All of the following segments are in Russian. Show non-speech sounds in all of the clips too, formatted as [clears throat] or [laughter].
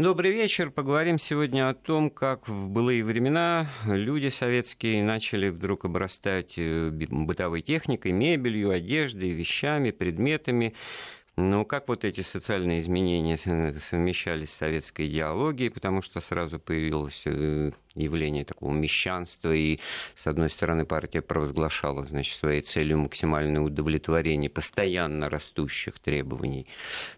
Добрый вечер. Поговорим сегодня о том, как в былые времена люди советские начали вдруг обрастать э, бытовой техникой, мебелью, одеждой, вещами, предметами. Ну, как вот эти социальные изменения совмещались с советской идеологией, потому что сразу появилась э, явление такого мещанства, и, с одной стороны, партия провозглашала, значит, своей целью максимальное удовлетворение постоянно растущих требований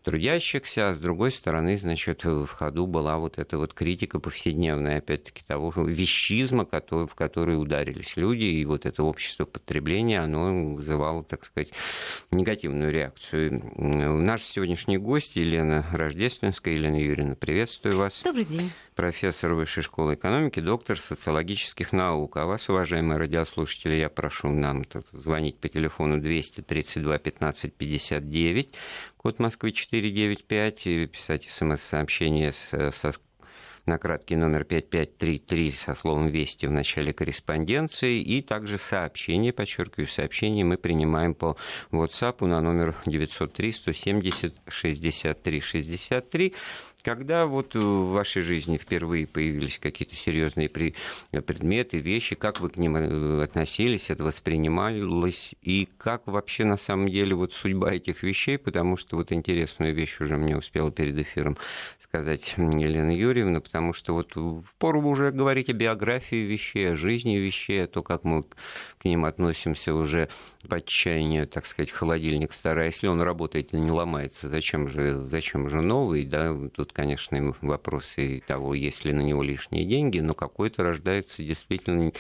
трудящихся, а с другой стороны, значит, в ходу была вот эта вот критика повседневная, опять-таки, того вещизма, который, в который ударились люди, и вот это общество потребления, оно вызывало, так сказать, негативную реакцию. Наш сегодняшний гость Елена Рождественская. Елена Юрьевна, приветствую вас. Добрый день профессор Высшей школы экономики, доктор социологических наук. А вас, уважаемые радиослушатели, я прошу нам звонить по телефону 232 15 59, код Москвы 495, и писать смс-сообщение со на краткий номер 5533 со словом «Вести» в начале корреспонденции, и также сообщение, подчеркиваю, сообщение мы принимаем по WhatsApp на номер 903 170 63 63. Когда вот в вашей жизни впервые появились какие-то серьезные предметы, вещи, как вы к ним э, относились, это воспринималось, и как вообще на самом деле вот судьба этих вещей, потому что вот интересную вещь уже мне успела перед эфиром сказать Елена Юрьевна, потому что вот пору уже говорить о биографии вещей, о жизни вещей, о том, как мы к ним относимся уже по так сказать, холодильник старый, а если он работает и не ломается, зачем же, зачем же новый, да, тут конечно, вопросы того, есть ли на него лишние деньги, но какой-то рождается действительно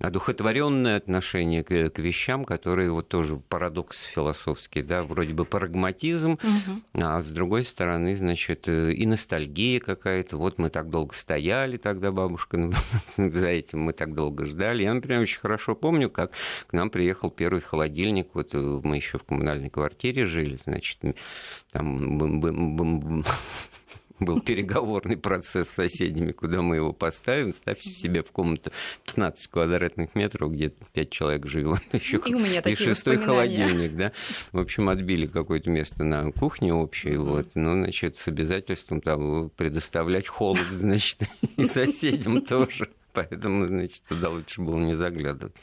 одухотворенное отношение к, к вещам, которые вот тоже парадокс философский, да, вроде бы прагматизм, угу. а с другой стороны, значит, и ностальгия какая-то. Вот мы так долго стояли тогда, бабушка, [laughs] за этим мы так долго ждали. Я, например, очень хорошо помню, как к нам приехал первый холодильник. Вот мы еще в коммунальной квартире жили, значит, там был переговорный процесс с соседями, куда мы его поставим. Ставьте себе в комнату 15 квадратных метров, где 5 человек живет. [laughs] Еще и, у меня и шестой холодильник, да. В общем, отбили какое-то место на кухне общее, mm вот. Ну, значит, с обязательством того предоставлять холод, [laughs] значит, и соседям [laughs] тоже. Поэтому, значит, туда лучше было не заглядывать.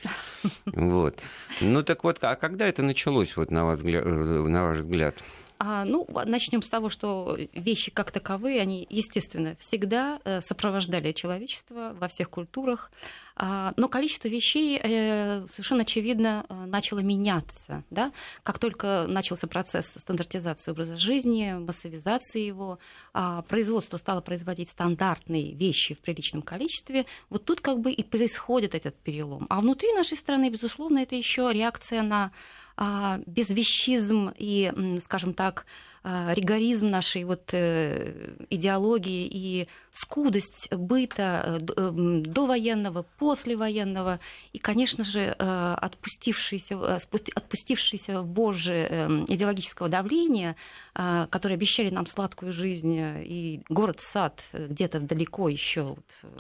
Вот. Ну так вот, а когда это началось, вот, на, вас, на ваш взгляд? А, ну, начнем с того, что вещи как таковые, они, естественно, всегда э, сопровождали человечество во всех культурах, а, но количество вещей э, совершенно очевидно э, начало меняться. Да? Как только начался процесс стандартизации образа жизни, массовизации его, а, производство стало производить стандартные вещи в приличном количестве, вот тут как бы и происходит этот перелом. А внутри нашей страны, безусловно, это еще реакция на а, безвещизм и, скажем так, а, ригоризм нашей вот э, идеологии и скудость быта э, э, довоенного, послевоенного и, конечно же, отпустившиеся, отпустившиеся вожжи идеологического давления, которые обещали нам сладкую жизнь и город-сад где-то далеко еще,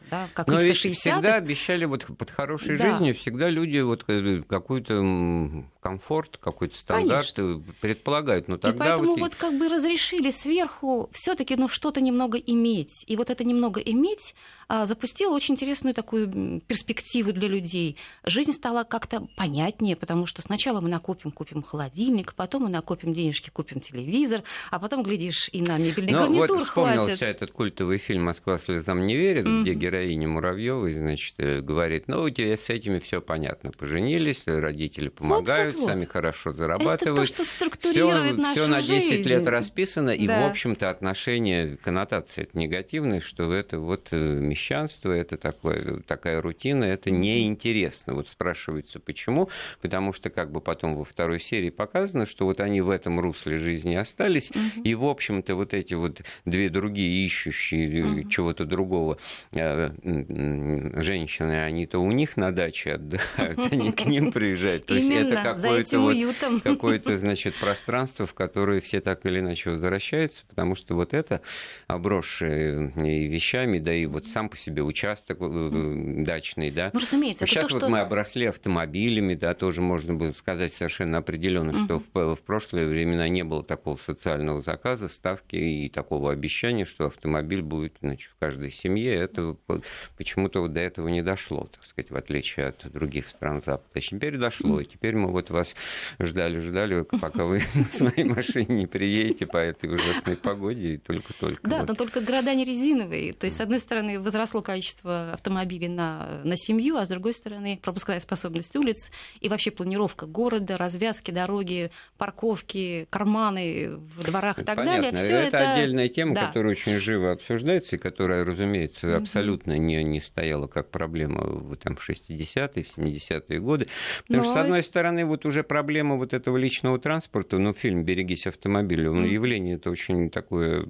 да, как Но ведь всегда обещали вот под хорошей да. жизнью, всегда люди вот какой-то комфорт, какой-то стандарт Конечно. предполагают. Но тогда и поэтому вот... вот как бы разрешили сверху все-таки ну, что-то немного иметь. И вот это немного иметь запустила очень интересную такую перспективу для людей. Жизнь стала как-то понятнее, потому что сначала мы накопим, купим холодильник, потом мы накопим денежки, купим телевизор, а потом, глядишь, и на мебельный ну, гарнитур вот вспомнился этот культовый фильм «Москва слезам не верит», mm-hmm. где героиня Муравьевой, значит, э, говорит, ну, у тебя с этими все понятно, поженились, родители помогают, вот, вот, вот. сами хорошо зарабатывают. Это то, что структурирует всё, нашу всё на 10 жизнь. лет расписано, и, да. в общем-то, отношение, коннотация это негативная, что это вот э, мещанство, это такое, такая рутина, это неинтересно. Вот спрашивается, почему? Потому что как бы потом во второй серии показано, что вот они в этом русле жизни остались, угу. и, в общем-то, вот эти вот две другие ищущие угу. чего-то другого э, женщины, они-то у них на даче отдыхают, они к ним [laughs] приезжают. То есть это какое-то вот, [laughs] какое-то, значит, пространство, в которое все так или иначе возвращаются, потому что вот это обросшее вещами, да и вот сам сам по себе участок mm. дачный, да. Ну, разумеется. Сейчас то, вот что... мы обросли автомобилями, да, тоже можно было сказать совершенно определенно, mm-hmm. что в, в прошлые времена не было такого социального заказа, ставки и такого обещания, что автомобиль будет значит, в каждой семье. Это почему-то вот до этого не дошло, так сказать, в отличие от других стран Запада. Теперь дошло, и теперь мы вот вас ждали-ждали, пока вы [laughs] на своей машине не приедете по этой ужасной погоде, и только-только. Да, но только города не резиновые. То есть, с одной стороны, возросло количество автомобилей на, на семью, а с другой стороны, пропускная способность улиц и вообще планировка города, развязки дороги, парковки, карманы в дворах и так Понятно. далее. Всё это, это отдельная тема, да. которая очень живо обсуждается, и которая, разумеется, абсолютно не, не стояла как проблема в, там, в 60-е, в 70-е годы. Потому Но... что, с одной стороны, вот уже проблема вот этого личного транспорта, ну, фильм «Берегись автомобиля», он mm-hmm. явление это очень такое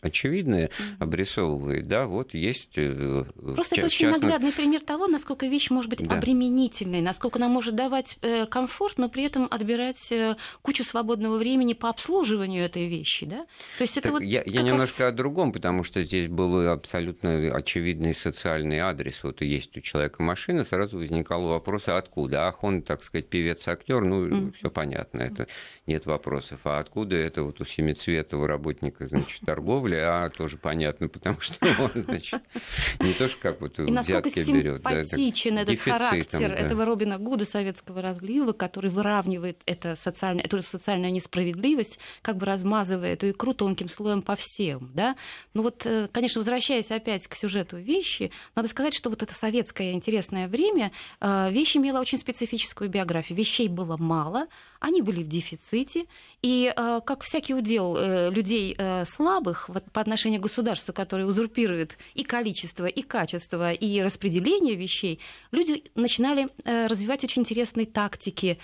очевидное mm-hmm. обрисовывает, да, вот есть... Э, Просто это очень частном... наглядный пример того, насколько вещь может быть да. обременительной, насколько она может давать э, комфорт, но при этом отбирать э, кучу свободного времени по обслуживанию этой вещи, да? То есть это так вот я, я немножко раз... о другом, потому что здесь был абсолютно очевидный социальный адрес. Вот есть у человека машина, сразу возникал вопрос, а откуда? Ах, он, так сказать, певец-актер, ну, mm. все понятно, это нет вопросов. А откуда это вот у Семицветова работника, значит, торговли, а тоже понятно, [laughs] потому что он, значит, не то, что как вот И взятки берет. Да, симпатичен этот характер да. этого Робина Гуда советского разлива, который выравнивает это социальное, эту социальную несправедливость, как бы размазывая эту икру тонким слоем по всем. Да? Ну вот, э, конечно, возвращаясь опять к сюжету вещи, надо сказать, что вот это советское интересное время э, вещь имела очень специфическую биографию. Вещей было мало, они были в дефиците, и э, как всякий удел э, людей э, слабых по отношению к государству, которое узурпирует и количество, и качество, и распределение вещей, люди начинали развивать очень интересные тактики,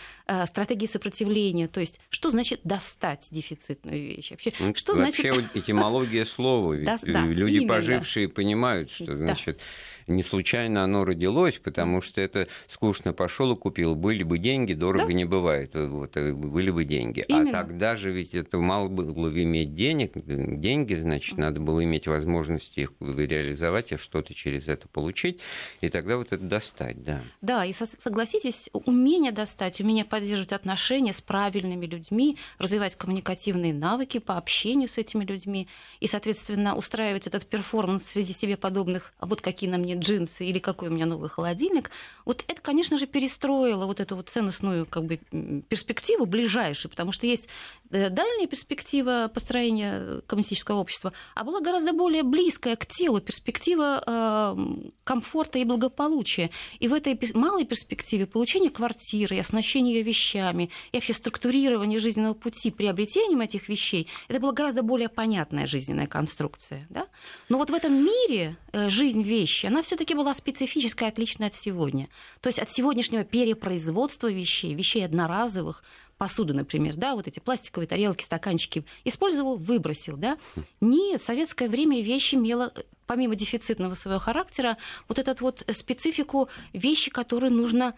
стратегии сопротивления. То есть, что значит достать дефицитную вещь? Вообще, ну, что вообще значит... [laughs] этимология слова. Ведь люди, пожившие, понимают, что значит не случайно оно родилось, потому что это скучно пошел и купил. Были бы деньги, дорого да? не бывает. Вот, э, были бы деньги. А Именно. А тогда же ведь это мало было иметь денег. Деньги, значит, надо было иметь возможность их реализовать, а что-то через это получить. И тогда вот это достать, да. Да, и согласитесь, умение достать, умение поддерживать отношения с правильными людьми, развивать коммуникативные навыки по общению с этими людьми и, соответственно, устраивать этот перформанс среди себе подобных, а вот какие на мне мне джинсы или какой у меня новый холодильник, вот это, конечно же, перестроило вот эту вот ценностную как бы, перспективу ближайшую, потому что есть э, дальняя перспектива построения коммунистического общества, а была гораздо более близкая к телу перспектива э, комфорта и благополучия. И в этой малой перспективе получение квартиры, оснащение ее вещами и вообще структурирование жизненного пути приобретением этих вещей, это была гораздо более понятная жизненная конструкция. Да? Но вот в этом мире э, жизнь вещи, она все-таки была специфическая, отличная от сегодня. То есть от сегодняшнего перепроизводства вещей, вещей одноразовых, посуды, например, да, вот эти пластиковые тарелки, стаканчики, использовал, выбросил, да. Нет, в советское время вещь имела помимо дефицитного своего характера, вот этот вот специфику вещи, которые нужно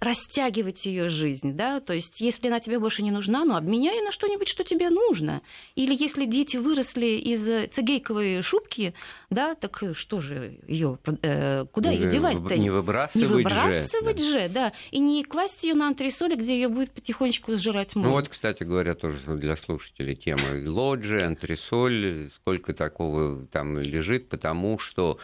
растягивать ее жизнь, да, то есть если она тебе больше не нужна, ну обменяй на что-нибудь, что тебе нужно. Или если дети выросли из цигейковой шубки, да, так что же ее, э, куда ее девать-то? Не выбрасывать, не выбрасывать же, же, да, и не класть ее на антресоли, где ее будет потихонечку сжирать мух. Ну вот, кстати говоря, тоже для слушателей тема лоджи, антресоль, сколько такого там лежит, потому что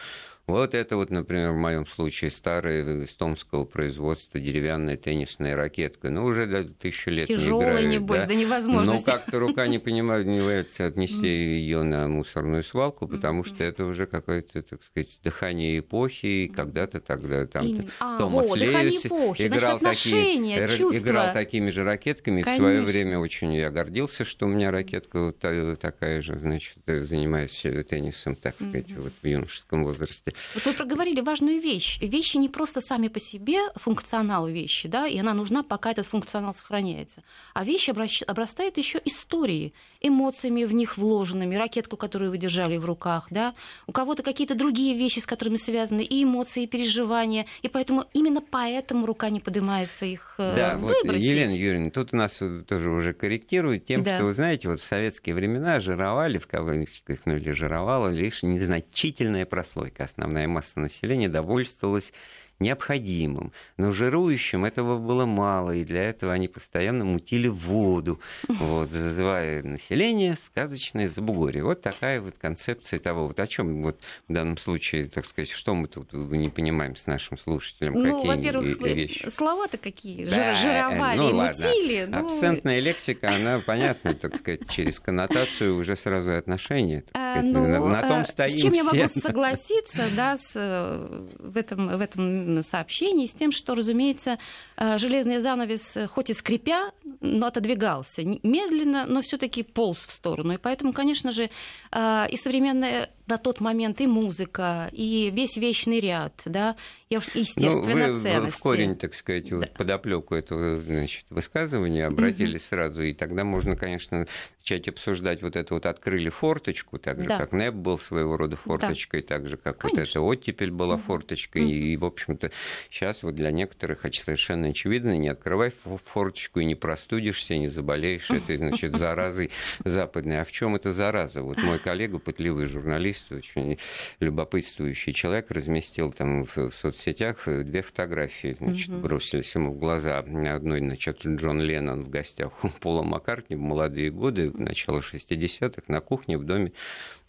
вот это вот, например, в моем случае старая эстонского производства деревянная теннисная ракетка. Ну, уже да, тысячу лет Тяжелая, не играет. небось, да, да невозможно. Ну, как-то рука не понимает, не является отнести ее на мусорную свалку, потому что это уже какое-то, так сказать, дыхание эпохи, и когда-то тогда там а, Томас Левис играл, такие, играл такими же ракетками. Конечно. В свое время очень я гордился, что у меня ракетка вот такая же, значит, занимаюсь теннисом, так сказать, mm-hmm. вот в юношеском возрасте. Вот вы проговорили важную вещь. Вещи не просто сами по себе функционал вещи, да, и она нужна, пока этот функционал сохраняется. А вещь обрастает еще историей, эмоциями в них вложенными, ракетку, которую вы держали в руках, да. У кого-то какие-то другие вещи, с которыми связаны и эмоции, и переживания, и поэтому именно поэтому рука не поднимается их э, да, выбросить. Вот, Елена Юрьевна, тут у нас тоже уже корректируют тем, да. что, вы знаете, вот в советские времена жировали, в кавычках, ну или жировала лишь незначительная прослойка основная основная масса населения довольствовалась необходимым. Но жирующим этого было мало, и для этого они постоянно мутили воду, вот, зазывая население в сказочное забугорье. Вот такая вот концепция того, вот о чем вот в данном случае, так сказать, что мы тут не понимаем с нашим слушателем, ну, какие во-первых, вещи. слова-то какие, да, жировали, ну, мутили. Ну... Абсентная лексика, она понятна, так сказать, через коннотацию уже сразу отношения. Так а, сказать, ну, на, на том стоим С чем все. я могу согласиться, да, с, э, в этом, в этом сообщений с тем, что, разумеется, э, железный занавес, э, хоть и скрипя, но отодвигался медленно, но все-таки полз в сторону. И поэтому, конечно же, э, и современная на тот момент и музыка, и весь вечный ряд, да, и, естественно, ну, вы ценности. в корень, так сказать, да. вот подоплеку этого значит, высказывания обратились угу. сразу, и тогда можно, конечно, начать обсуждать вот это вот открыли форточку, так же, да. как НЭП был своего рода форточкой, да. так же, как конечно. вот эта оттепель была угу. форточкой, угу. и, в общем-то, сейчас вот для некоторых совершенно очевидно, не открывай форточку и не простудишься, не заболеешь этой, значит, заразой западной. А в чем эта зараза? Вот мой коллега, пытливый журналист, очень любопытствующий человек, разместил там в, в соцсетях две фотографии, значит, угу. бросились ему в глаза. Одной, значит, Джон Леннон в гостях у Пола Маккартни в молодые годы, в начало 60-х, на кухне в доме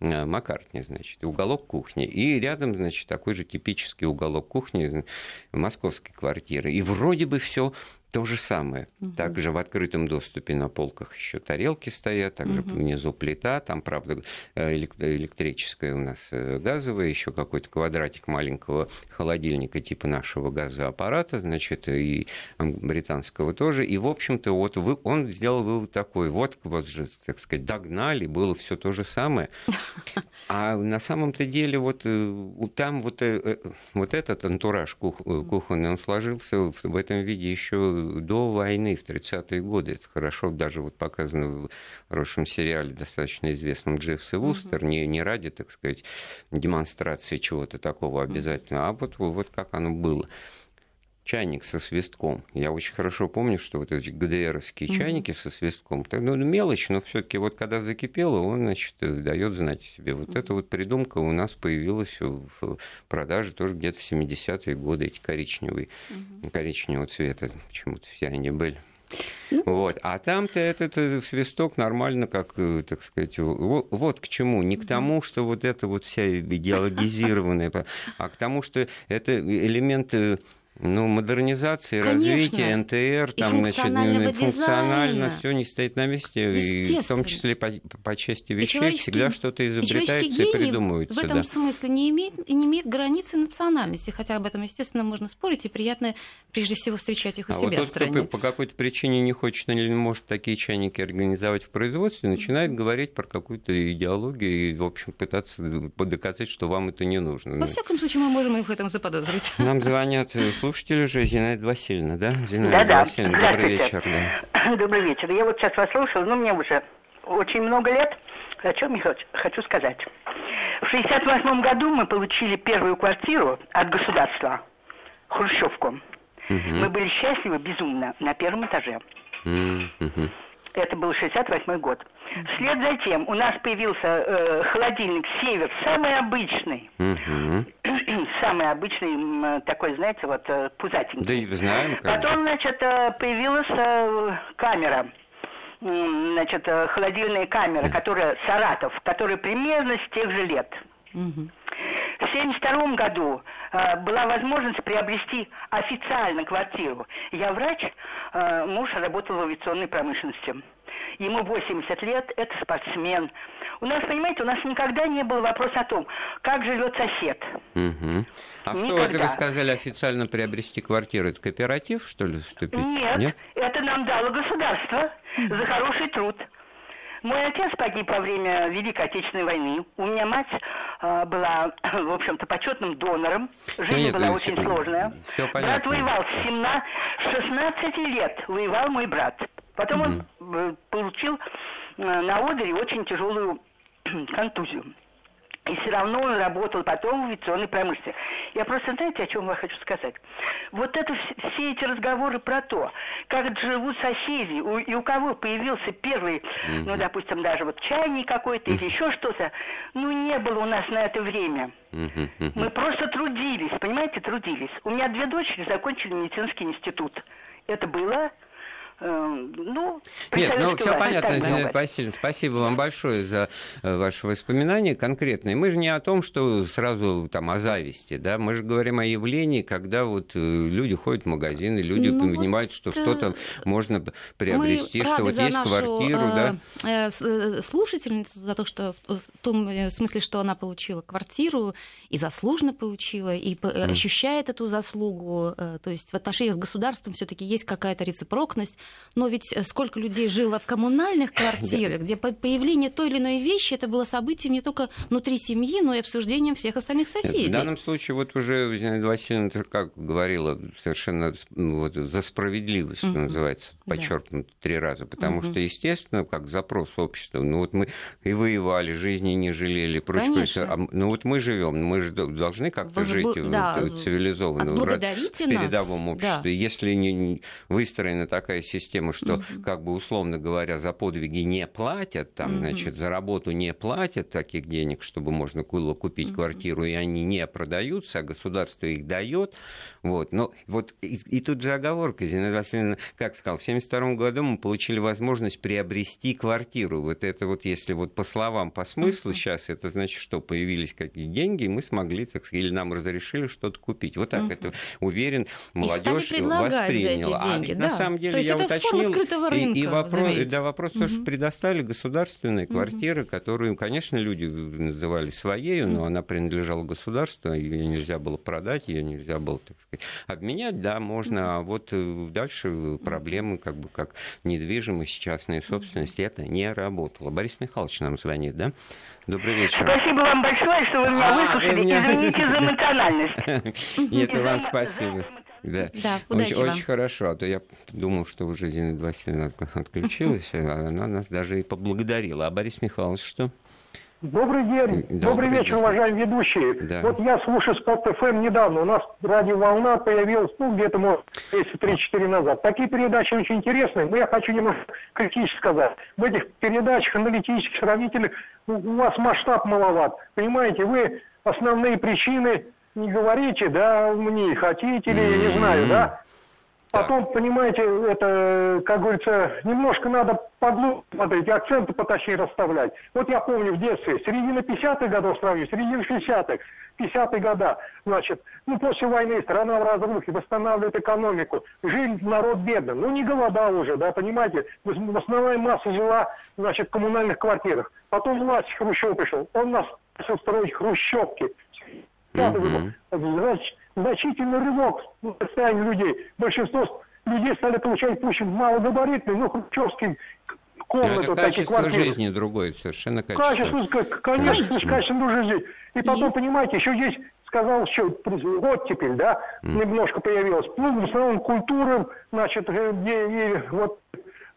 Маккартни, значит, уголок кухни. И рядом, значит, такой же типический уголок кухни московской квартиры. И вроде бы все то же самое. Угу. Также в открытом доступе на полках еще тарелки стоят, также угу. внизу плита, там, правда, э, электрическая у нас э, газовая, еще какой-то квадратик маленького холодильника типа нашего газоаппарата, значит, и британского тоже. И, в общем-то, вот вы, он сделал вывод такой, вот, вот же, так сказать, догнали, было все то же самое. А на самом-то деле вот э, там вот, вот этот антураж кухонный, он сложился в этом виде еще до войны, в 30-е годы. Это хорошо даже вот показано в хорошем сериале, достаточно известном Джеффс и Вустер, mm-hmm. не, не ради, так сказать, демонстрации чего-то такого обязательно, а вот, вот как оно было чайник со свистком. Я очень хорошо помню, что вот эти ГДРовские mm-hmm. чайники со свистком, ну, мелочь, но все-таки вот когда закипело, он, значит, дает знать себе. Вот mm-hmm. эта вот придумка у нас появилась в продаже тоже где-то в 70-е годы, эти коричневые, mm-hmm. коричневого цвета, почему-то все они были. Ну. Вот. А там-то этот э, свисток нормально, как, э, так сказать, вот, вот к чему. Не к тому, что вот это вот вся идеологизированная, а к тому, что это элементы ну, модернизации, развития НТР, там, значит, функционально все не стоит на месте, и в том числе по, по части вещей всегда что-то изобретается и, и придумывается. В этом да. смысле не имеет, не имеет границы национальности, хотя об этом, естественно, можно спорить, и приятно, прежде всего, встречать их у а себя вот в стране. Кто по какой-то причине не хочет или не может такие чайники организовать в производстве, начинает mm-hmm. говорить про какую-то идеологию и, в общем, пытаться доказать, что вам это не нужно. Во всяком случае, мы можем их в этом заподозрить. Нам звонят слушатель уже, Зинаида Васильевна, да? Зинаида да, Васильевна, да. добрый вечер. Да. [clears throat] Добрый вечер. Я вот сейчас вас слушала, ну, мне уже очень много лет. О чем я хочу сказать? В 68 году мы получили первую квартиру от государства, Хрущевку. Угу. Мы были счастливы безумно на первом этаже. Угу. Это был 68 год. Вслед за тем у нас появился э, холодильник «Север», самый обычный. Угу. [clears throat] самый обычный, такой, знаете, вот э, пузатенький. Да знаем, как Потом, значит, э, появилась э, камера значит, холодильная камера, которая Саратов, которая примерно с тех же лет. Угу. В 1972 году э, была возможность приобрести официально квартиру. Я врач, э, муж работал в авиационной промышленности ему 80 лет, это спортсмен. У нас, понимаете, у нас никогда не был вопрос о том, как живет сосед. Угу. А никогда. что это вы сказали официально приобрести квартиру? Это кооператив, что ли, вступить? Нет, Нет? это нам дало государство за хороший труд. Мой отец погиб во время Великой Отечественной войны. У меня мать была, [coughs] в общем-то, почетным донором. Жизнь нет, была нет, очень все, сложная. Все брат воевал с 17, 16 лет. Воевал мой брат. Потом угу. он получил э, на Одере очень тяжелую [clears throat] контузию. И все равно он работал потом в авиационной промышленности. Я просто, знаете, о чем я хочу сказать? Вот это все эти разговоры про то, как живут соседи, у, и у кого появился первый, mm-hmm. ну, допустим, даже вот чайник какой-то mm-hmm. или еще что-то, ну, не было у нас на это время. Mm-hmm. Мы просто трудились, понимаете, трудились. У меня две дочери закончили медицинский институт. Это было ну, Нет, ну все понятно, Зинаида Васильевна, спасибо вам большое за э, ваши воспоминания конкретные. Мы же не о том, что сразу там о зависти, да, мы же говорим о явлении, когда вот э, люди ходят в магазины, люди ну, понимают, вот что что-то можно приобрести, что вот есть нашу, квартиру, да. Э, слушательницу за то, что в том смысле, что она получила квартиру и заслуженно получила, и mm. ощущает эту заслугу, то есть в отношении с государством все-таки есть какая-то рецепрокность, но ведь э, сколько людей жило в коммунальных квартирах, где появление той или иной вещи это было событием не только внутри семьи, но и обсуждением всех остальных соседей. В данном случае вот уже Зинаида Васильевна, как говорила, совершенно вот, за справедливость, что называется, подчеркнуто да. три раза, потому что, естественно, как запрос общества, ну вот мы и воевали, жизни не жалели, прочее, а, ну вот мы живем, мы же должны как-то Возбл... жить да, цивилизованно в передовом обществе. Да. Если не выстроена такая систему, что, угу. как бы условно говоря, за подвиги не платят, там, угу. значит, за работу не платят таких денег, чтобы можно было купить угу. квартиру, и они не продаются, а государство их дает. Вот. Но вот и, и тут же оговорка, Зинаида Васильевна, как сказал, в 1972 году мы получили возможность приобрести квартиру. Вот это вот, если вот по словам, по смыслу uh сейчас, это значит, что появились какие деньги, и мы смогли, так сказать, или нам разрешили что-то купить. Вот так uh это, уверен, молодежь восприняла. А деньги, да. на самом деле я это уточнил. скрытого рынка, и, и вопрос, да, вопрос угу. тоже предоставили государственные квартиры, угу. которые, конечно, люди называли своей, но она принадлежала государству, ее нельзя было продать, ее нельзя было, так сказать, обменять, да, можно, а вот э, дальше проблемы, как бы, как недвижимость, частная собственность, это не работало. Борис Михайлович нам звонит, да? Добрый вечер. Спасибо вам большое, что вы меня а, выслушали. Меня... Извините за эмоциональность. [laughs] Это вам спасибо. Да, да очень, вам. очень хорошо. А то я думал, что уже Зинаида Васильевна отключилась, а она нас даже и поблагодарила. А Борис Михайлович что? Добрый день, добрый, добрый вечер, уважаемые ведущие. Да. Вот я слушаю Спорт ФМ недавно, у нас радиоволна появилась, ну, где-то, может, месяца 3-4 назад. Такие передачи очень интересные, но я хочу немножко критически сказать. В этих передачах аналитических, сравнительных, у вас масштаб маловат. Понимаете, вы основные причины не говорите, да, мне хотите или не знаю, да. Потом, понимаете, это, как говорится, немножко надо подлу смотреть, акценты поточнее расставлять. Вот я помню в детстве, середина 50-х годов сравниваю, середина 60-х, 50-е года, значит, ну, после войны страна в разрухе, восстанавливает экономику, жил народ бедным, ну, не голодал уже, да, понимаете, основная масса жила, значит, в коммунальных квартирах. Потом власть Хрущев пришел, он нас строить хрущевки, mm-hmm. значит, значительный рывок в состоянии людей. Большинство людей стали получать пусть малогабаритные, но хрущевские комнаты, это качество квартиры. жизни другое, совершенно качество. Качество, конечно, конечно. качество жизни. И потом, и... понимаете, еще здесь сказал, что оттепель, да, mm. немножко появилась. Ну, в основном культура, значит, где, и, вот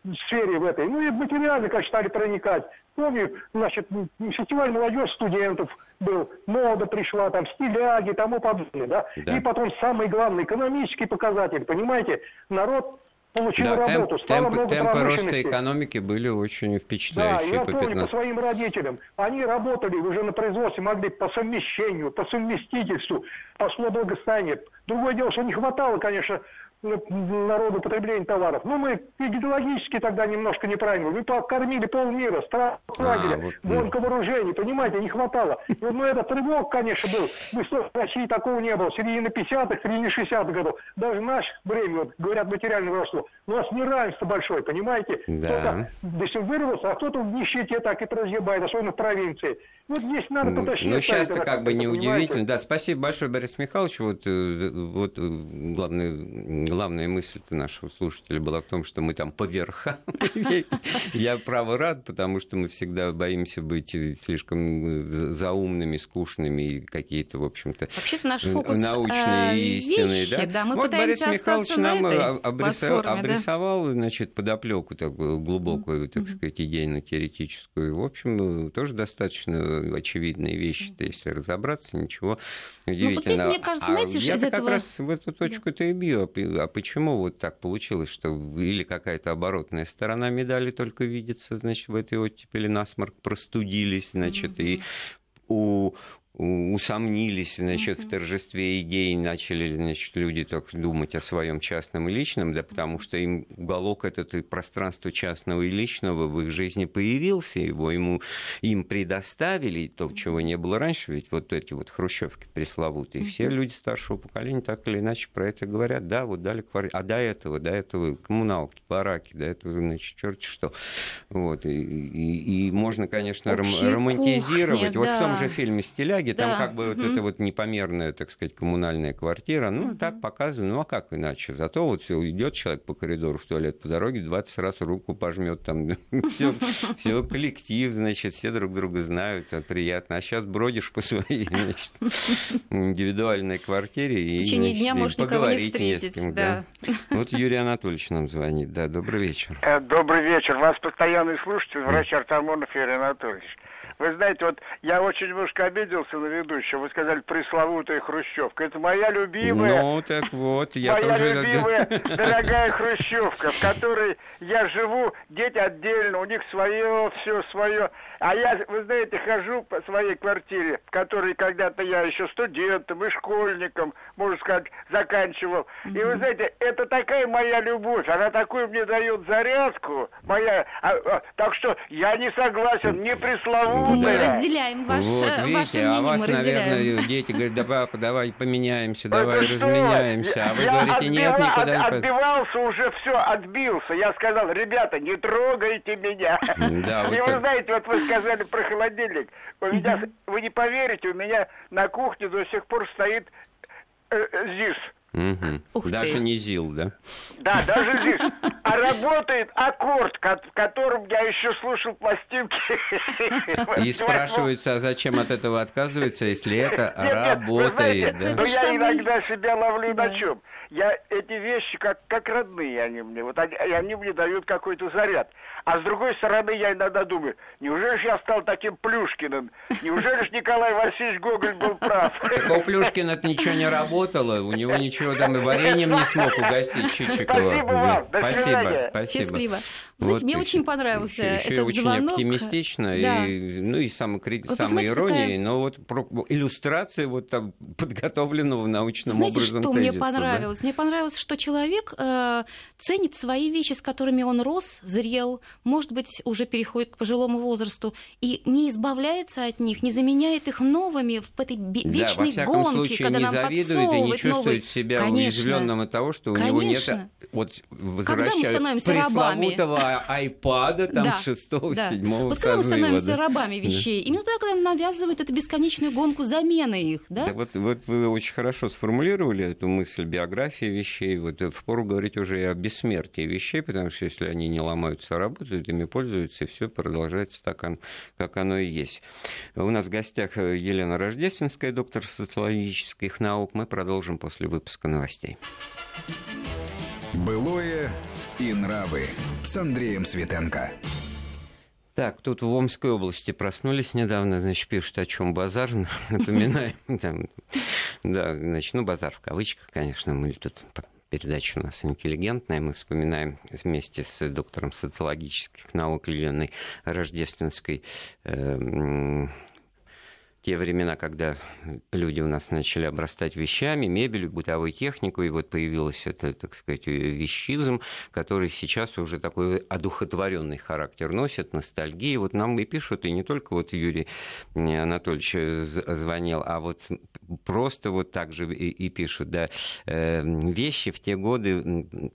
в сфере в этой. Ну и материально, как стали проникать. Помню, значит, фестиваль молодежь студентов был, мода пришла, там, стиляги, тому подобное, да? да. И потом самый главный экономический показатель, понимаете, народ получил да, работу, темп, стало много темпы роста экономики были очень впечатляющие. Да, я по помню 15... по своим родителям. Они работали уже на производстве, могли по совмещению, по совместительству, по благосостоянию. Другое дело, что не хватало, конечно, народу потребления товаров. Ну, мы идеологически тогда немножко неправильно. Вы покормили полмира, страх лагеря, а, вот, гонка вооружений, понимаете, не хватало. И, ну, этот рывок, конечно, был. В истории России такого не было. В середине 50-х, середине 60-х годов. Даже наше время, вот, говорят, материальное росло. У нас неравенство большое, понимаете? Да. Кто-то, если вырвался, а кто-то в нищете так и разъебает, особенно в провинции. Вот здесь надо ну, поточнее. Ну, сейчас-то как бы неудивительно. Да, спасибо большое, Борис Михайлович. Вот, э, вот э, главный главная мысль-то нашего слушателя была в том, что мы там по верхам. [laughs] Я, право, рад, потому что мы всегда боимся быть слишком заумными, скучными и какие-то, в общем-то, научные э, истины. Да? Да, мы вот Борис Михайлович нам обрисовал, значит, подоплеку такую глубокую, так сказать, идейно-теоретическую. В общем, тоже достаточно очевидные вещи, если разобраться, ничего удивительного. Ну, вот здесь, мне кажется, а знаете, я из как этого... раз в эту точку-то и бью. А, а почему вот так получилось, что или какая-то оборотная сторона медали только видится, значит, в этой оттепели насморк простудились, значит, mm-hmm. и у усомнились значит, в торжестве идей, начали значит, люди так думать о своем частном и личном, да, потому что им уголок этот и пространство частного и личного в их жизни появился, его ему, им предоставили, то, чего не было раньше, ведь вот эти вот хрущевки пресловутые, все люди старшего поколения так или иначе про это говорят, да, вот дали квартиру, а до этого, до этого коммуналки, бараки, до этого, значит, черт что. Вот, и, и, и можно, конечно, Общая романтизировать. Кухня, вот да. в том же фильме «Стиляги» Праге, да. там как бы угу. вот эта вот непомерная, так сказать, коммунальная квартира, ну, угу. так показано, ну, а как иначе? Зато вот все идет человек по коридору в туалет по дороге, 20 раз руку пожмет, там [laughs] все, коллектив, значит, все друг друга знают, приятно. А сейчас бродишь по своей, [laughs] значит, индивидуальной квартире и, в течение дня можешь поговорить не, встретить. Да. Вот Юрий Анатольевич нам звонит. Да, добрый вечер. Э, добрый вечер. Вас постоянный слушатель, врач Артамонов Юрий Анатольевич. Вы знаете, вот я очень немножко обиделся на ведущего. Вы сказали пресловутая хрущевка. Это моя любимая... Ну, так вот, я моя тоже... любимая, [laughs] дорогая хрущевка, в которой я живу, дети отдельно, у них свое, все свое. А я, вы знаете, хожу по своей квартире, в которой когда-то я еще студентом и школьником, можно сказать, заканчивал. И вы знаете, это такая моя любовь, она такую мне дает зарядку, моя. А, а, так что я не согласен, не пресловутая. Мы разделяем ваш, вот, видите, ваше мнение, а вас, мы наверное, дети говорят, да, папа, давай поменяемся, давай это разменяемся. Что? А вы я говорите, отбива, нет, никуда от, не... Отбивался уже, все, отбился. Я сказал, ребята, не трогайте меня. Да, И вы знаете, вот вы сказали про холодильник. У меня, вы не поверите, у меня на кухне до сих пор стоит э, ЗИС. Угу. Даже ты. не ЗИЛ, да? Да, даже ЗИЛ. А работает аккорд, в котором я еще слушал пластинки. И спрашивается, а зачем от этого отказывается, если это работает? да? Но я иногда себя ловлю на чем? Я эти вещи как, как родные они мне. Вот они, они мне дают какой-то заряд. А с другой стороны, я иногда думаю, неужели же я стал таким Плюшкиным? Неужели же Николай Васильевич Гоголь был прав? Так у Плюшкина ничего не работало, у него ничего там и вареньем не смог угостить [laughs] Чичикова. Спасибо вам, до Спасибо, спасибо. Счастливо. Вы знаете, вот, мне очень понравился еще этот очень звонок. оптимистично, да. и, ну и самокри... вот, самой иронии, такая... но вот про... иллюстрация вот там [laughs] подготовленного научным знаете, образом что тезиса, мне понравилось? Да? Мне понравилось, что человек э, ценит свои вещи, с которыми он рос, зрел, может быть, уже переходит к пожилому возрасту, и не избавляется от них, не заменяет их новыми в этой вечной да, во гонке, случае, когда не нам завидует и не чувствует новый... себя Конечно. уязвленным от того, что у Конечно. него нет вот возвращаю пресловутого айпада там шестого, да. седьмого Вот когда мы становимся рабами вещей, да. именно тогда, когда нам навязывают эту бесконечную гонку замены их, да? да вот, вот вы очень хорошо сформулировали эту мысль биографии вещей, вот впору говорить уже и о бессмертии вещей, потому что если они не ломаются, а работают, ими пользуются, и все продолжается так, как оно и есть. У нас в гостях Елена Рождественская, доктор социологических наук. Мы продолжим после выпуска новостей. Былое и нравы с Андреем Светенко. Так, тут в Омской области проснулись недавно, значит, пишут, о чем базар, [laughs] напоминаем. Там, да, значит, ну, базар в кавычках, конечно, мы тут передача у нас интеллигентная. Мы вспоминаем вместе с доктором социологических наук Еленой Рождественской э, те времена, когда люди у нас начали обрастать вещами, мебелью, бытовой техникой, и вот появился это, так сказать, вещизм, который сейчас уже такой одухотворенный характер носит, ностальгии. Вот нам и пишут, и не только вот Юрий Анатольевич звонил, а вот просто вот так же и, и пишут, да, э, вещи в те годы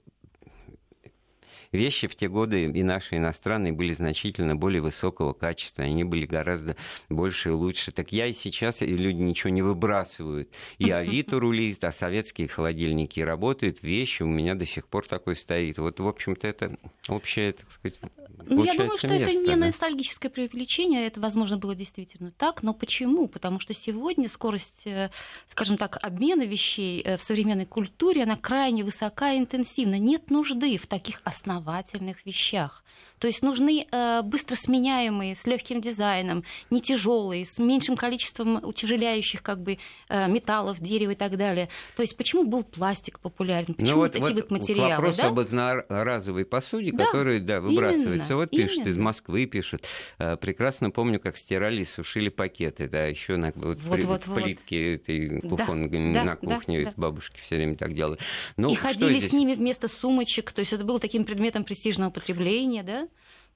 вещи в те годы и наши иностранные были значительно более высокого качества, они были гораздо больше и лучше. Так я и сейчас, и люди ничего не выбрасывают. И Авито рулит, а советские холодильники работают, вещи у меня до сих пор такой стоит. Вот, в общем-то, это общее, так сказать, я думаю, что место, это не да? ностальгическое преувеличение, это, возможно, было действительно так. Но почему? Потому что сегодня скорость, э, скажем так, обмена вещей э, в современной культуре, она крайне высока и интенсивна. Нет нужды в таких основательных вещах. То есть нужны э, быстро сменяемые, с легким дизайном, не тяжелые, с меньшим количеством утяжеляющих как бы, металлов, дерева и так далее. То есть почему был пластик популярен? Ну почему ну, вот, эти вот, вот материалы? Вопрос да? об одноразовой посуде, да, который да, выбрасывается. Именно, вот пишет, из Москвы пишет. Э, прекрасно помню, как стирали и сушили пакеты. Да, еще на вот, вот, при, вот, плитке вот. этой кухонной да, на кухне да, да. бабушки все время так делали. Ну, и ходили здесь? с ними вместо сумочек. То есть это было таким предметом престижного потребления, да?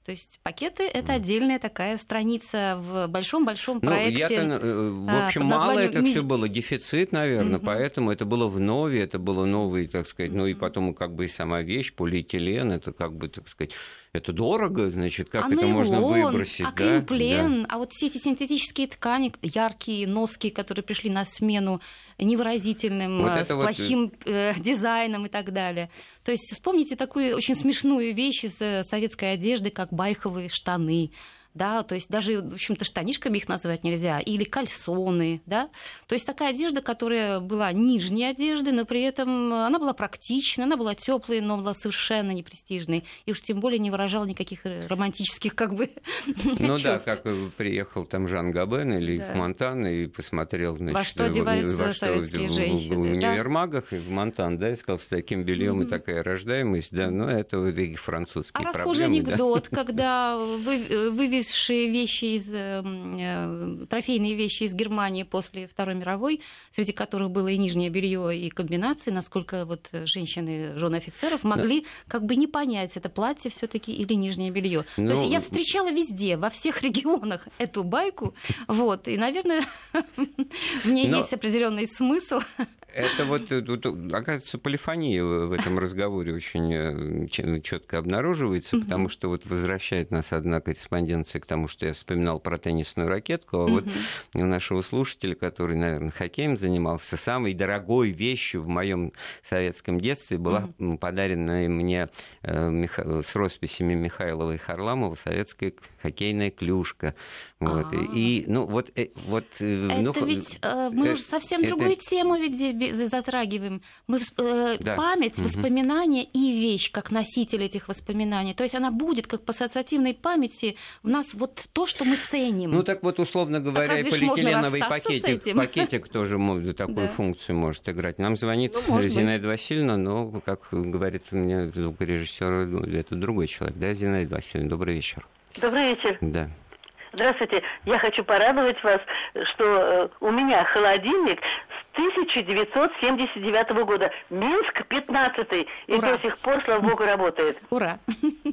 То есть пакеты это отдельная такая страница в большом-большом проекте. Ну, я в общем, мало это все было дефицит, наверное, угу. поэтому это было в нове, это было новый, так сказать, ну и потом как бы и сама вещь, полиэтилен, это как бы, так сказать, это дорого, значит, как а это нейлон, можно выбросить? А да? клинплен, да. а вот все эти синтетические ткани, яркие носки, которые пришли на смену невыразительным, вот с плохим вот... э, дизайном и так далее. То есть вспомните такую очень смешную вещь из э, советской одежды, как байховые штаны да, то есть даже, в общем-то, штанишками их называть нельзя, или кальсоны, да, то есть такая одежда, которая была нижней одежды, но при этом она была практичной, она была теплой, но была совершенно непрестижной, и уж тем более не выражала никаких романтических, как бы, [laughs] Ну да, как приехал там Жан Габен или да. в Монтан и посмотрел, значит, во что одеваются во что советские в, женщины, в, в универмагах да? и в Монтан, да, и сказал, с таким бельем mm-hmm. и такая рождаемость, да, ну это вот и французские а проблемы. А расхожий анекдот, да? [laughs] когда вы, э, вывез вывезшие вещи из, эм, э, трофейные вещи из Германии после Второй мировой, среди которых было и нижнее белье, и комбинации, насколько вот женщины, жены офицеров могли да. как бы не понять, это платье все таки или нижнее белье. Ну... То есть я встречала везде, во всех [laughs] регионах эту байку, вот, и, наверное, [laughs] в ней Но... есть определенный смысл. [laughs] Это вот, э, тут, оказывается, полифония в этом разговоре очень э, четко обнаруживается, потому что вот возвращает нас одна корреспонденция к тому, что я вспоминал про теннисную ракетку, а вот у нашего слушателя, который, наверное, хоккеем занимался, самой дорогой вещью в моем советском детстве была подарена мне э, с росписями Михайлова и Харламова советская хоккейная клюшка. Вот. А-а-а. И, ну, вот, вот, это ну, ведь э, мы уже совсем это... другую тему ведь здесь затрагиваем. Мы э, да. память, воспоминания и вещь как носитель этих воспоминаний. То есть она будет как по ассоциативной памяти в нас вот то, что мы ценим. Ну так вот, условно говоря, и полиэтиленовый пакетик, пакетик [laughs] тоже такую да. функцию может играть. Нам звонит ну, Зинаида Васильевна, но, как говорит мне звукорежиссер, это другой человек. Да, Зинаида Васильевна, добрый вечер. Добрый вечер. Да. Здравствуйте. Я хочу порадовать вас, что э, у меня холодильник 1979 года. Минск 15 и Ура. до сих пор, слава богу, работает. Ура!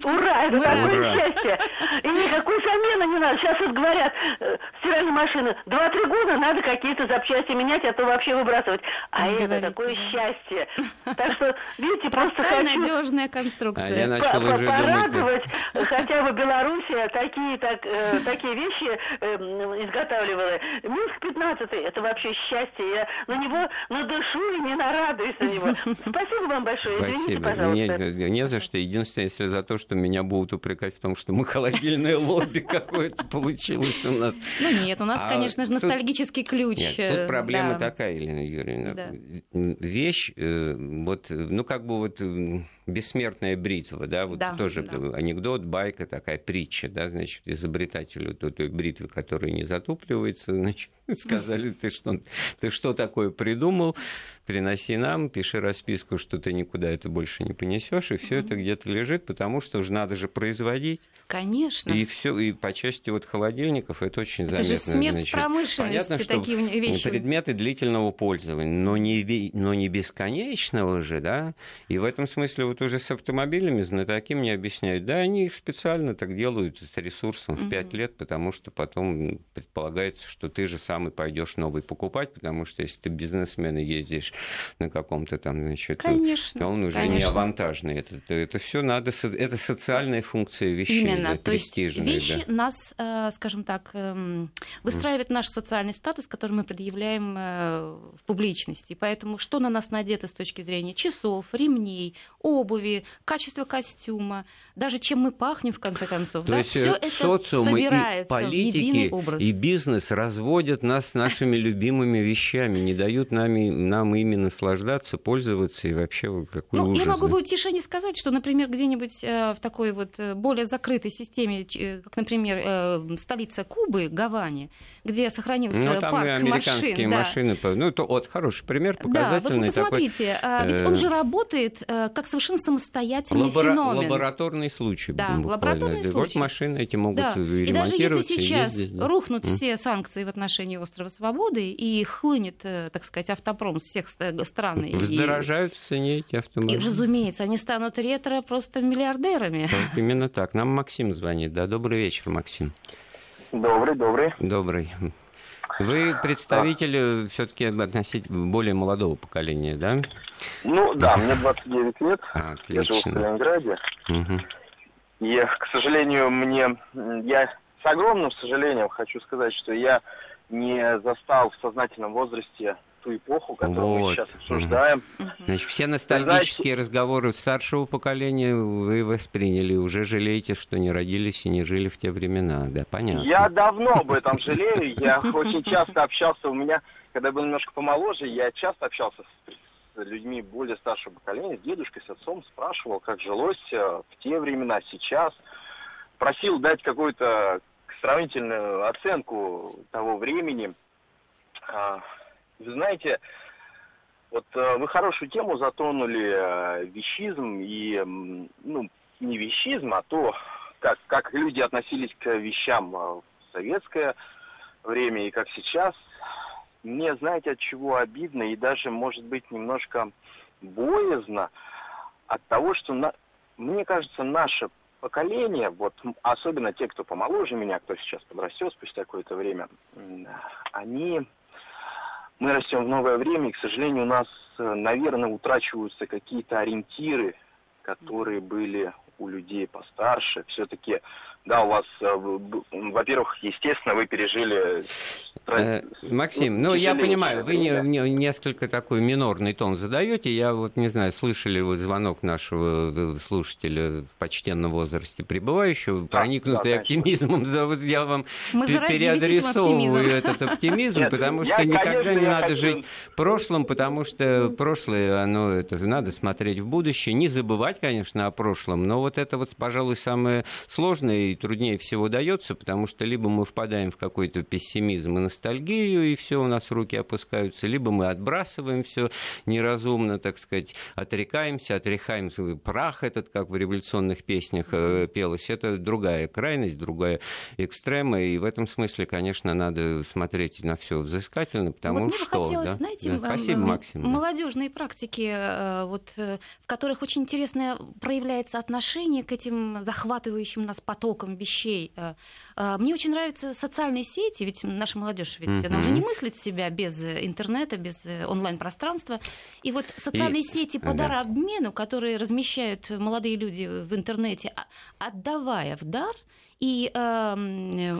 Ура! Это Ура. такое счастье! И никакой замены не надо. Сейчас вот говорят, э, стиральные машины, 2-3 года надо какие-то запчасти менять, а то вообще выбрасывать. А не это говорите. такое счастье. Так что, видите, просто хочу... надежная конструкция. А я начал уже порадовать думать... хотя бы Белоруссия такие, так, э, такие вещи э, изготавливала. Минск 15 это вообще счастье. Я на него надышу и не нарадуюсь на него. [laughs] Спасибо вам большое. Извините, Спасибо. пожалуйста. Не, не за что. Единственное, если за то, что меня будут упрекать в том, что мы холодильное лобби какое-то получилось у нас. Ну нет, у нас, а конечно же, ностальгический ключ. Нет, тут э, проблема такая, Елена Юрьевна. Вещь, э, вот, ну как бы вот бессмертная бритва, да, вот да, тоже да. анекдот, байка такая притча, да, значит, изобретателю той, той бритвы, которая не затупливается, значит, [laughs] сказали, ты что, ты что такое придумал, приноси нам, пиши расписку, что ты никуда это больше не понесешь, и все это где-то лежит, потому что уже надо же производить. Конечно. И все, и по части вот холодильников это очень это заметно. Это же смерть значит, промышленности, понятно, что такие вещи. Предметы длительного пользования, но не, но не бесконечного же, да. И в этом смысле вот уже с автомобилями знатоки мне объясняют, да, они их специально так делают с ресурсом в 5 угу. лет, потому что потом предполагается, что ты же сам и пойдешь новый покупать, потому что если ты бизнесмен и ездишь на каком-то там, значит, конечно, то он уже конечно. не авантажный. Это, это, это все надо, это социальная функция вещей. Именно Именно. То есть вещи да. нас, э, скажем так, эм, выстраивает наш социальный статус, который мы предъявляем э, в публичности. Поэтому что на нас надето с точки зрения часов, ремней, обуви, качества костюма, даже чем мы пахнем, в конце концов. То да, есть все это социум и политики, и бизнес разводят нас нашими любимыми вещами, не дают нами, нам ими наслаждаться, пользоваться и вообще вот какой ну, ужас. Я могу в утешении сказать, что, например, где-нибудь э, в такой вот э, более закрытой системе, как, например, э, столица Кубы, Гаване, где сохранился ну, там парк и американские машин, машины. Да. Ну, это вот хороший пример, показательный. Да, вот вы посмотрите, такой, ведь он же работает как совершенно самостоятельный лабора- феномен. Лабораторный случай. Да, лабораторный случай. Вот машины эти могут да. И даже если сейчас ездить, да. рухнут mm. все санкции в отношении острова Свободы и хлынет, так сказать, автопром с всех стран. Вздорожают и... в цене эти автомобили. И, разумеется, они станут ретро просто миллиардерами. Так, именно так. Нам Максим звонит. Да, добрый вечер, Максим. Добрый, добрый. Добрый. Вы представитель все-таки относительно более молодого поколения, да? Ну да, мне 29 лет. А, отлично. Я живу в Калининграде. Угу. И, к сожалению, мне... Я с огромным сожалением хочу сказать, что я не застал в сознательном возрасте ту эпоху, которую вот. мы сейчас обсуждаем. Значит, все ностальгические Знаете, разговоры старшего поколения вы восприняли, уже жалеете, что не родились и не жили в те времена, да, понятно. Я давно об этом жалею, я очень часто общался, у меня, когда я был немножко помоложе, я часто общался с людьми более старшего поколения, с дедушкой, с отцом, спрашивал, как жилось э, в те времена, сейчас, просил дать какую-то сравнительную оценку того времени. А, вы знаете, вот э, вы хорошую тему затронули, э, вещизм и, ну, не вещизм, а то, как, как люди относились к вещам э, в советское время и как сейчас. Мне, знаете, от чего обидно и даже, может быть, немножко боязно от того, что, на, мне кажется, наше поколение, вот особенно те, кто помоложе меня, кто сейчас подрастет спустя какое-то время, они мы растем в новое время, и, к сожалению, у нас, э, наверное, утрачиваются какие-то ориентиры, которые были у людей постарше. Все-таки да, у вас, э, во-первых, естественно, вы пережили... Э, Максим, ну я понимаю, вы не, не, несколько такой минорный тон задаете. Я вот не знаю, слышали вы звонок нашего э, слушателя в почтенном возрасте пребывающего, да, проникнутый да, оптимизмом. Я вам Мы переадресовываю этот оптимизм, потому что никогда не надо жить прошлым, потому что прошлое, оно это надо смотреть в будущее, не забывать, конечно, о прошлом, но вот это вот, пожалуй, самое сложное и труднее всего дается, потому что либо мы впадаем в какой-то пессимизм и ностальгию, и все у нас руки опускаются, либо мы отбрасываем все неразумно, так сказать, отрекаемся, отряхаем прах этот, как в революционных песнях э, пелось. Это другая крайность, другая экстрема, и в этом смысле, конечно, надо смотреть на все взыскательно, потому вот что... Хотелось, да? знаете, да, спасибо, Максим. Молодежные практики, э, вот, э, в которых очень интересно проявляется отношение к этим захватывающим нас потокам потоком вещей. Э, э, мне очень нравятся социальные сети, ведь наша молодежь ведь mm-hmm. она уже не мыслит себя без интернета, без э, онлайн-пространства. И вот социальные и... сети по дарообмену, которые размещают молодые люди в интернете, а, отдавая в дар, и э,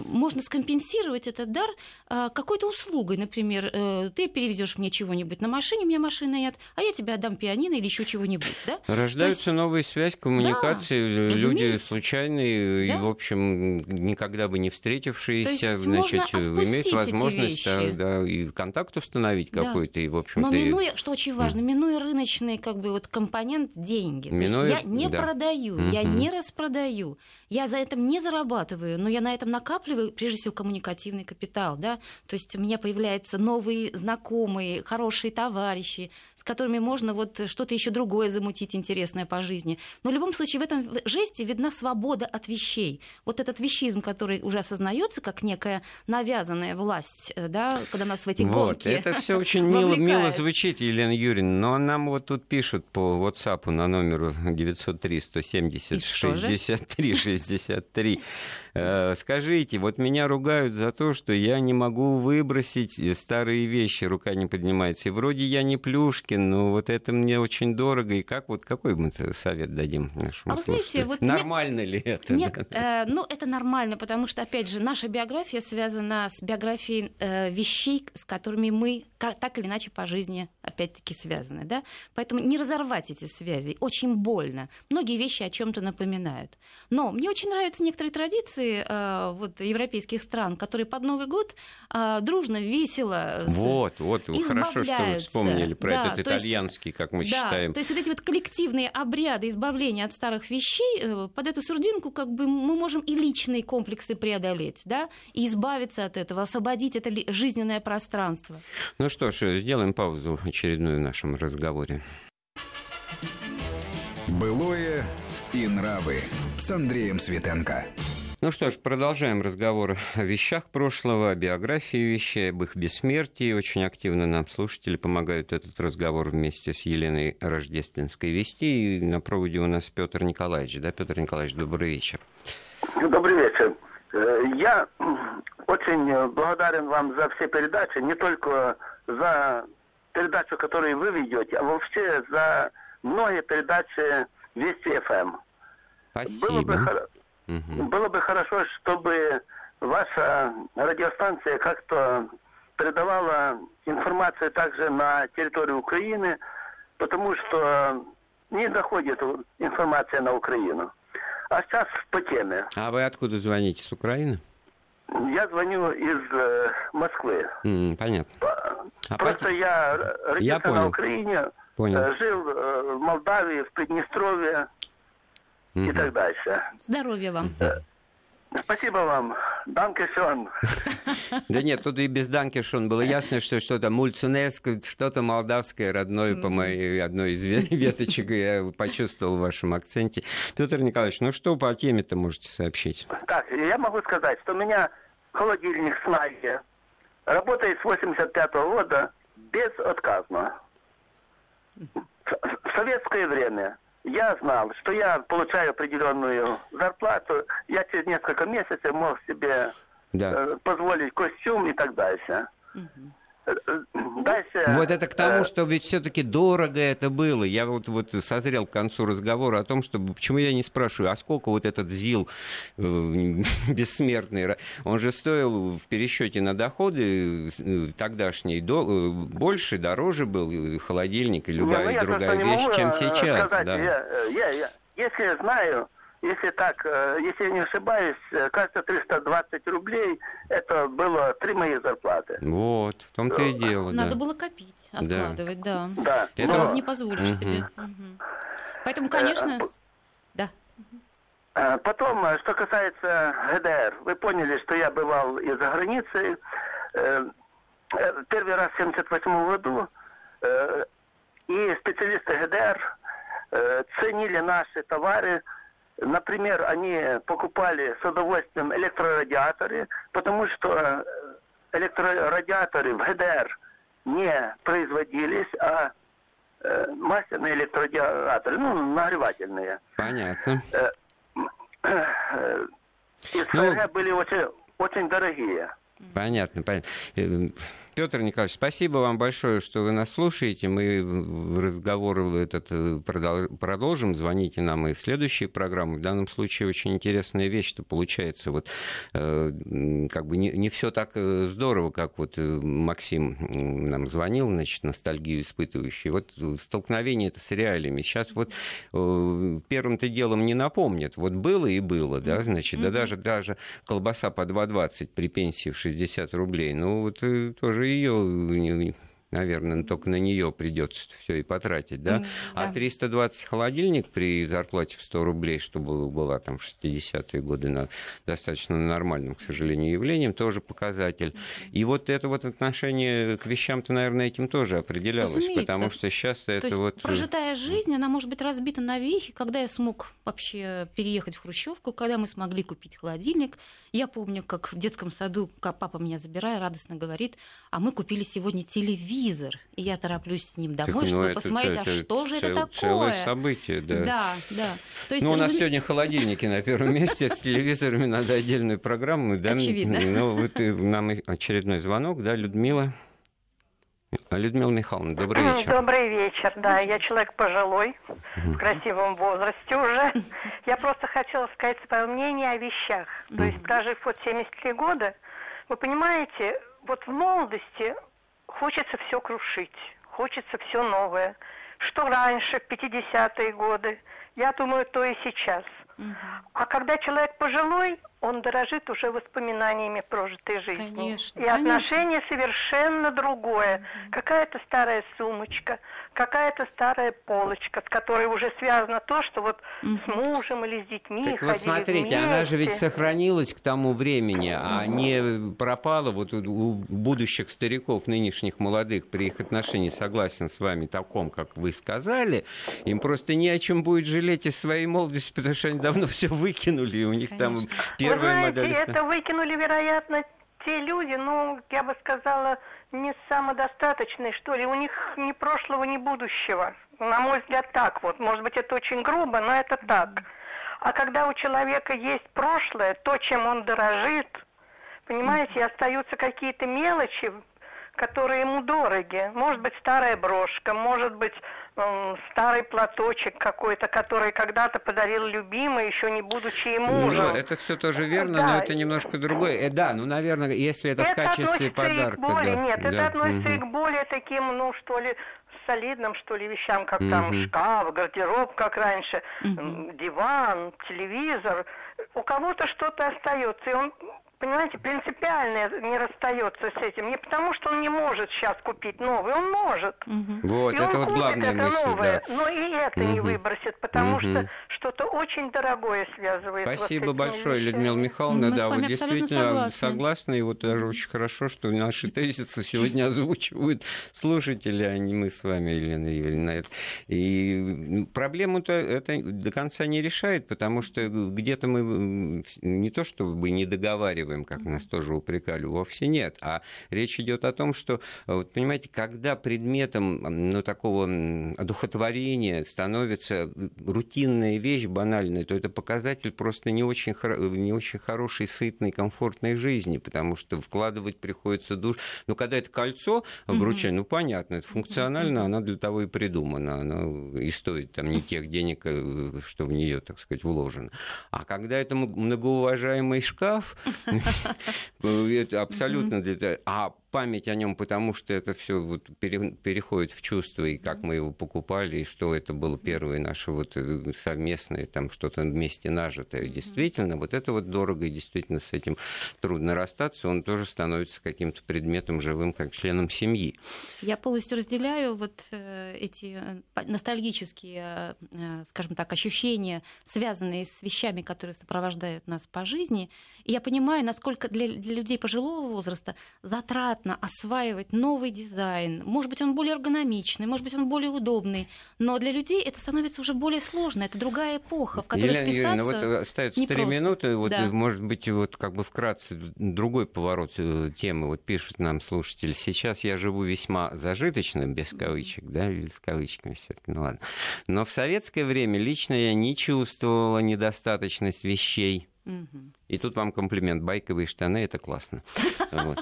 можно скомпенсировать этот дар э, какой-то услугой. Например, э, ты перевезешь мне чего-нибудь на машине, у меня машины нет, а я тебе отдам пианино или еще чего-нибудь. Да? Рождаются есть... новые связи, коммуникации, да, люди случайные да? и, в общем, никогда бы не встретившиеся, значит, имеют возможность да, да, и контакт установить да. какой-то, и, в общем Но минуя, что очень важно, минуя рыночный как бы, вот, компонент деньги. Минуя... я не да. продаю, mm-hmm. я не распродаю, я за это не зарабатываю, но я на этом накапливаю, прежде всего, коммуникативный капитал, да, то есть у меня появляются новые знакомые, хорошие товарищи, с которыми можно вот что-то еще другое замутить интересное по жизни. Но в любом случае в этом жесте видна свобода от вещей. Вот этот вещизм, который уже осознается как некая навязанная власть, э, да, когда нас в эти вот, гонки Это все [laughs] очень мило, мило звучит, Елена Юрьевна, но нам вот тут пишут по WhatsApp на номеру 903 170 63 63. Скажите, вот меня ругают за то, что я не могу выбросить старые вещи, рука не поднимается. И вроде я не плюшки, Пушкин, ну вот это мне очень дорого, и как вот какой мы совет дадим нашему а вы знаете, вот Нормально нет, ли это? Нет, [laughs] э, ну это нормально, потому что, опять же, наша биография связана с биографией э, вещей, с которыми мы как, так или иначе по жизни, опять-таки, связаны, да? Поэтому не разорвать эти связи очень больно. Многие вещи о чем-то напоминают. Но мне очень нравятся некоторые традиции, традиции э, вот, европейских стран, которые под Новый год э, дружно, весело Вот, вот, хорошо, что вы вспомнили про да, этот итальянский, есть, как мы да, считаем. То есть вот эти вот коллективные обряды избавления от старых вещей, э, под эту сурдинку как бы мы можем и личные комплексы преодолеть, да, и избавиться от этого, освободить это жизненное пространство. Ну что ж, сделаем паузу очередную в нашем разговоре. Былое и нравы с Андреем Светенко. Ну что ж, продолжаем разговор о вещах прошлого, о биографии вещей, об их бессмертии. Очень активно нам слушатели помогают этот разговор вместе с Еленой Рождественской вести. И на проводе у нас Петр Николаевич. Да, Петр Николаевич, добрый вечер. Добрый вечер. Э, я очень благодарен вам за все передачи, не только за передачу, которую вы ведете, а вообще за многие передачи Вести ФМ. Спасибо. Было бы, угу. было бы хорошо, чтобы ваша радиостанция как-то передавала информацию также на территорию Украины, потому что не доходит информация на Украину. А сейчас по теме. А вы откуда звоните? С Украины? Я звоню из э, Москвы. Mm, понятно. А Просто пот... я родился я понял. на Украине, понял. Э, жил э, в Молдавии, в Приднестровье mm-hmm. и так дальше. Здоровья вам. Спасибо вам. Данкешон. Да нет, тут и без Данкешон было ясно, что что-то мульцунеск, что-то молдавское, родное по моей одной из веточек, я почувствовал в вашем акценте. Петр Николаевич, ну что по теме-то можете сообщить? Так, я могу сказать, что у меня холодильник с Найи работает с 85 -го года безотказно. В советское время я знал, что я получаю определенную зарплату, я через несколько месяцев мог себе да. э, позволить костюм и так дальше. Угу. Дальше, вот это к тому, э, что ведь все-таки дорого это было. Я вот, вот созрел к концу разговора о том, что почему я не спрашиваю, а сколько вот этот ЗИЛ э, [laughs] бессмертный, он же стоил в пересчете на доходы э, тогдашние до, э, больше, дороже был холодильник и любая не, ну, другая вещь, чем э, сейчас. Сказать, да. я, я, я, если знаю, если так, э, если я не ошибаюсь, э, кажется, 320 рублей, это было три мои зарплаты. Вот, в том-то и дело, Надо да. было копить, откладывать, да. Да. да. Сразу это... не позволишь угу. себе. Угу. Поэтому, конечно, э, да. Потом, что касается ГДР, вы поняли, что я бывал и за границей. Первый раз в 1978 году и специалисты ГДР ценили наши товары Например, они покупали с удовольствием электрорадиаторы, потому что э, электрорадиаторы в ГДР не производились, а э, масляные электрорадиаторы, ну, нагревательные. Понятно. Э, э, из ну... были очень, очень дорогие. Понятно, понятно. Петр Николаевич, спасибо вам большое, что вы нас слушаете. Мы разговор этот э, продолжим. Звоните нам и в следующие программы. В данном случае очень интересная вещь, что получается вот э, как бы не, не все так э, здорово, как вот Максим нам звонил, значит, ностальгию испытывающий. Вот столкновение это с реалиями. Сейчас вот первым-то делом не напомнят. Вот было и было, да, значит, да даже, даже колбаса по 2,20 при пенсии в 60 рублей. Ну, вот тоже же ее наверное, только на нее придется все и потратить, да? Mm, да? А 320 холодильник при зарплате в 100 рублей, что было, была там в 60-е годы на, достаточно нормальным, к сожалению, явлением, тоже показатель. И вот это вот отношение к вещам-то, наверное, этим тоже определялось, Разумеется. потому что сейчас То это есть вот... прожитая жизнь, она может быть разбита на вехи, когда я смог вообще переехать в Хрущевку, когда мы смогли купить холодильник. Я помню, как в детском саду, папа меня забирая, радостно говорит, а мы купили сегодня телевизор, телевизор, и я тороплюсь с ним домой, так, ну, чтобы это, посмотреть, это, а что же цел, это такое? Целое событие, да. Да, да. То есть, ну, у нас разум... сегодня холодильники на первом [laughs] месте, с телевизорами надо отдельную программу. Да? Очевидно. Ну, вот нам очередной звонок, да, Людмила? Людмила Михайловна, добрый вечер. Добрый вечер, да. Я человек пожилой, в красивом возрасте уже. Я просто хотела сказать свое мнение о вещах. То есть, прожив вот 73 года, вы понимаете, вот в молодости хочется все крушить, хочется все новое. Что раньше, в 50-е годы, я думаю, то и сейчас. Угу. А когда человек пожилой, он дорожит уже воспоминаниями прожитой жизни. Конечно, и отношение конечно. совершенно другое. Mm-hmm. Какая-то старая сумочка, какая-то старая полочка, с которой уже связано то, что вот mm-hmm. с мужем или с детьми так вот смотрите, вместе. она же ведь сохранилась к тому времени, а не пропала вот у будущих стариков, нынешних молодых, при их отношении, согласен с вами, таком, как вы сказали, им просто не о чем будет жалеть из своей молодости, потому что они давно [laughs] все выкинули, и у них Конечно. там первая Вы знаете, модель... это выкинули, вероятно, те люди, ну, я бы сказала, не самодостаточные, что ли. У них ни прошлого, ни будущего. На мой взгляд, так вот. Может быть, это очень грубо, но это так. А когда у человека есть прошлое, то, чем он дорожит, понимаете, остаются какие-то мелочи, которые ему дороги. Может быть, старая брошка, может быть, старый платочек какой-то, который когда-то подарил любимый, еще не будучи ему мужем. Ну, это все тоже верно, да. но это немножко другое. Э, да, ну, наверное, если это, это в качестве подарка. более, да. Нет, да. это относится угу. и к более таким, ну, что ли, солидным, что ли, вещам, как угу. там шкаф, гардероб, как раньше, угу. диван, телевизор. У кого-то что-то остается, и он понимаете, принципиально не расстается с этим. Не потому, что он не может сейчас купить новый, он может. Угу. Вот, и это вот главная это мысль, новое, да. но и это угу. не выбросит, потому угу. что что-то очень дорогое связывает. Спасибо вот большое, вещами. Людмила Михайловна. Мы да, вы действительно согласны. согласны, и вот даже очень хорошо, что наши тезисы сегодня озвучивают слушатели, а не мы с вами, Елена Юрьевна. И проблему-то это до конца не решает, потому что где-то мы не то чтобы не договариваем, оттягиваем, как нас тоже упрекали, вовсе нет. А речь идет о том, что, вот, понимаете, когда предметом ну, такого одухотворения становится рутинная вещь банальная, то это показатель просто не очень, не очень хорошей, сытной, комфортной жизни, потому что вкладывать приходится душ. Но когда это кольцо обручение, mm-hmm. ну понятно, это функционально, mm-hmm. она для того и придумана, она и стоит там не тех денег, э, что в нее, так сказать, вложено. А когда это многоуважаемый шкаф, [laughs] абсолютно для А память о нем, потому что это все вот переходит в чувство, и как мы его покупали, и что это было первое наше вот э, совместное, там что-то вместе нажитое. Действительно, вот это вот дорого, и действительно с этим трудно расстаться. Он тоже становится каким-то предметом живым, как членом семьи. Я полностью разделяю вот э, эти э, ностальгические, скажем так, ощущения, связанные с вещами, которые сопровождают нас по жизни. И я понимаю, насколько для, для людей пожилого возраста затратно осваивать новый дизайн. Может быть, он более эргономичный, может быть, он более удобный, но для людей это становится уже более сложно. Это другая эпоха, в которой Елена вписаться Юрьевна, вот э, остается три минуты. Вот, да. может быть, вот как бы вкратце другой поворот э, темы. Вот пишет нам слушатель. Сейчас я живу весьма зажиточно, без кавычек, да, или с кавычками все-таки, ну ладно. Но в советское время лично я не чувствовала недостаточность вещей и тут вам комплимент. Байковые штаны это классно. [laughs]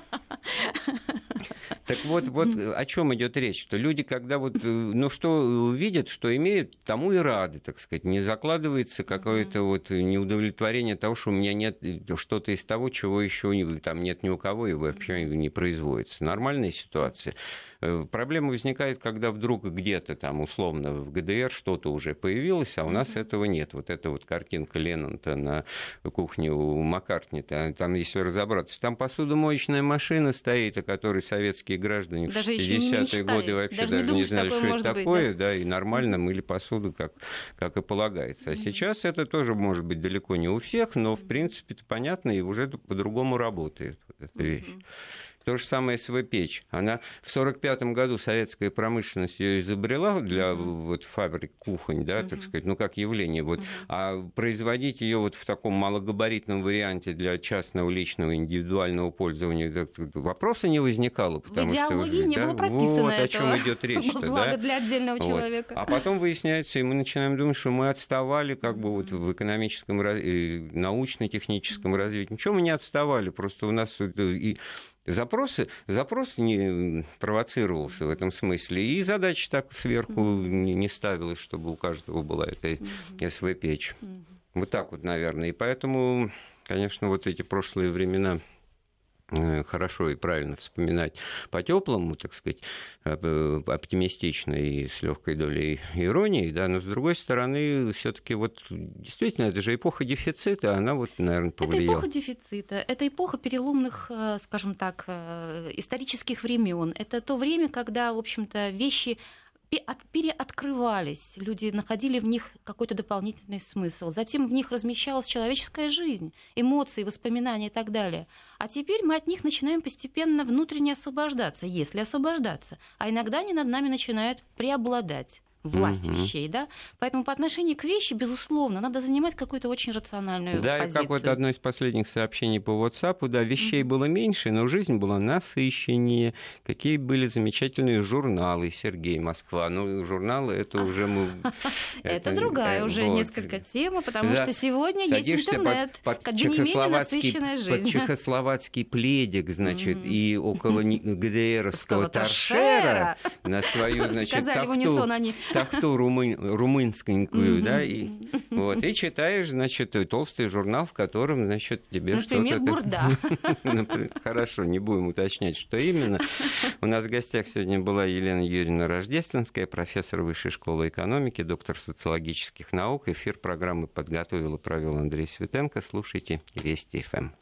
Так вот, вот о чем идет речь, что люди, когда вот, э, ну что видят, что имеют, тому и рады, так сказать, не закладывается какое-то вот неудовлетворение того, что у меня нет что-то из того, чего еще там нет ни у кого и вообще не производится. Нормальная ситуация. Э, проблема возникает, когда вдруг где-то там условно в ГДР что-то уже появилось, а у нас этого нет. Вот эта вот картинка Леннонта на кухне у Маккартни, там, если разобраться, там посудомоечная машина стоит, о которой советские граждане в 60-е годы вообще даже, даже не, знали, что это такое, быть, да? да, и нормально мыли посуду, как, как и полагается. А сейчас это тоже может быть далеко не у всех, но в принципе это понятно и уже по-другому работает вот эта вещь. То же самое СВ-печь. Она в 1945 году советская промышленность ее изобрела для вот, фабрик кухонь, да, так сказать, ну как явление. Вот. А производить ее вот в таком малогабаритном варианте для частного, личного, индивидуального пользования вопроса не возникало. Потому в идеологии что, не да, было прописано Вот этого. о чем идет речь. Благо да? для отдельного вот. человека. А потом выясняется, и мы начинаем думать, что мы отставали как бы вот в экономическом, научно-техническом развитии. Ничего мы не отставали, просто у нас и Запросы, запрос не провоцировался в этом смысле, и задача так сверху не, ставилась, чтобы у каждого была эта СВ-печь. Вот так вот, наверное. И поэтому, конечно, вот эти прошлые времена хорошо и правильно вспоминать по-теплому, так сказать, э, оптимистично и с легкой долей иронии, да, но с другой стороны, все-таки вот действительно, это же эпоха дефицита, она вот, наверное, повлияла. Это эпоха дефицита, это эпоха переломных, э, скажем так, исторических времен. Это то время, когда, в общем-то, вещи переоткрывались, люди находили в них какой-то дополнительный смысл. Затем в них размещалась человеческая жизнь, эмоции, воспоминания и так далее. А теперь мы от них начинаем постепенно внутренне освобождаться, если освобождаться. А иногда они над нами начинают преобладать власть угу. вещей, да? Поэтому по отношению к вещи, безусловно, надо занимать какую-то очень рациональную да, позицию. Да, и как вот одно из последних сообщений по WhatsApp, да, вещей угу. было меньше, но жизнь была насыщеннее. Какие были замечательные журналы, Сергей, Москва. Ну, журналы, это уже мы... [laughs] Это другая уже несколько тема, потому что сегодня есть интернет, где не менее насыщенная жизнь. Под [laughs] чехословацкий пледик, значит, и около ГДРовского торшера на свою, [laughs] значит, Сказали в унисон они тахту румын, румынскенькую, да, и, вот, и читаешь, значит, толстый журнал, в котором, значит, тебе Например, что-то... бурда. [laughs] Хорошо, не будем уточнять, что именно. У нас в гостях сегодня была Елена Юрьевна Рождественская, профессор Высшей школы экономики, доктор социологических наук. Эфир программы подготовил и провел Андрей Светенко. Слушайте Вести ФМ.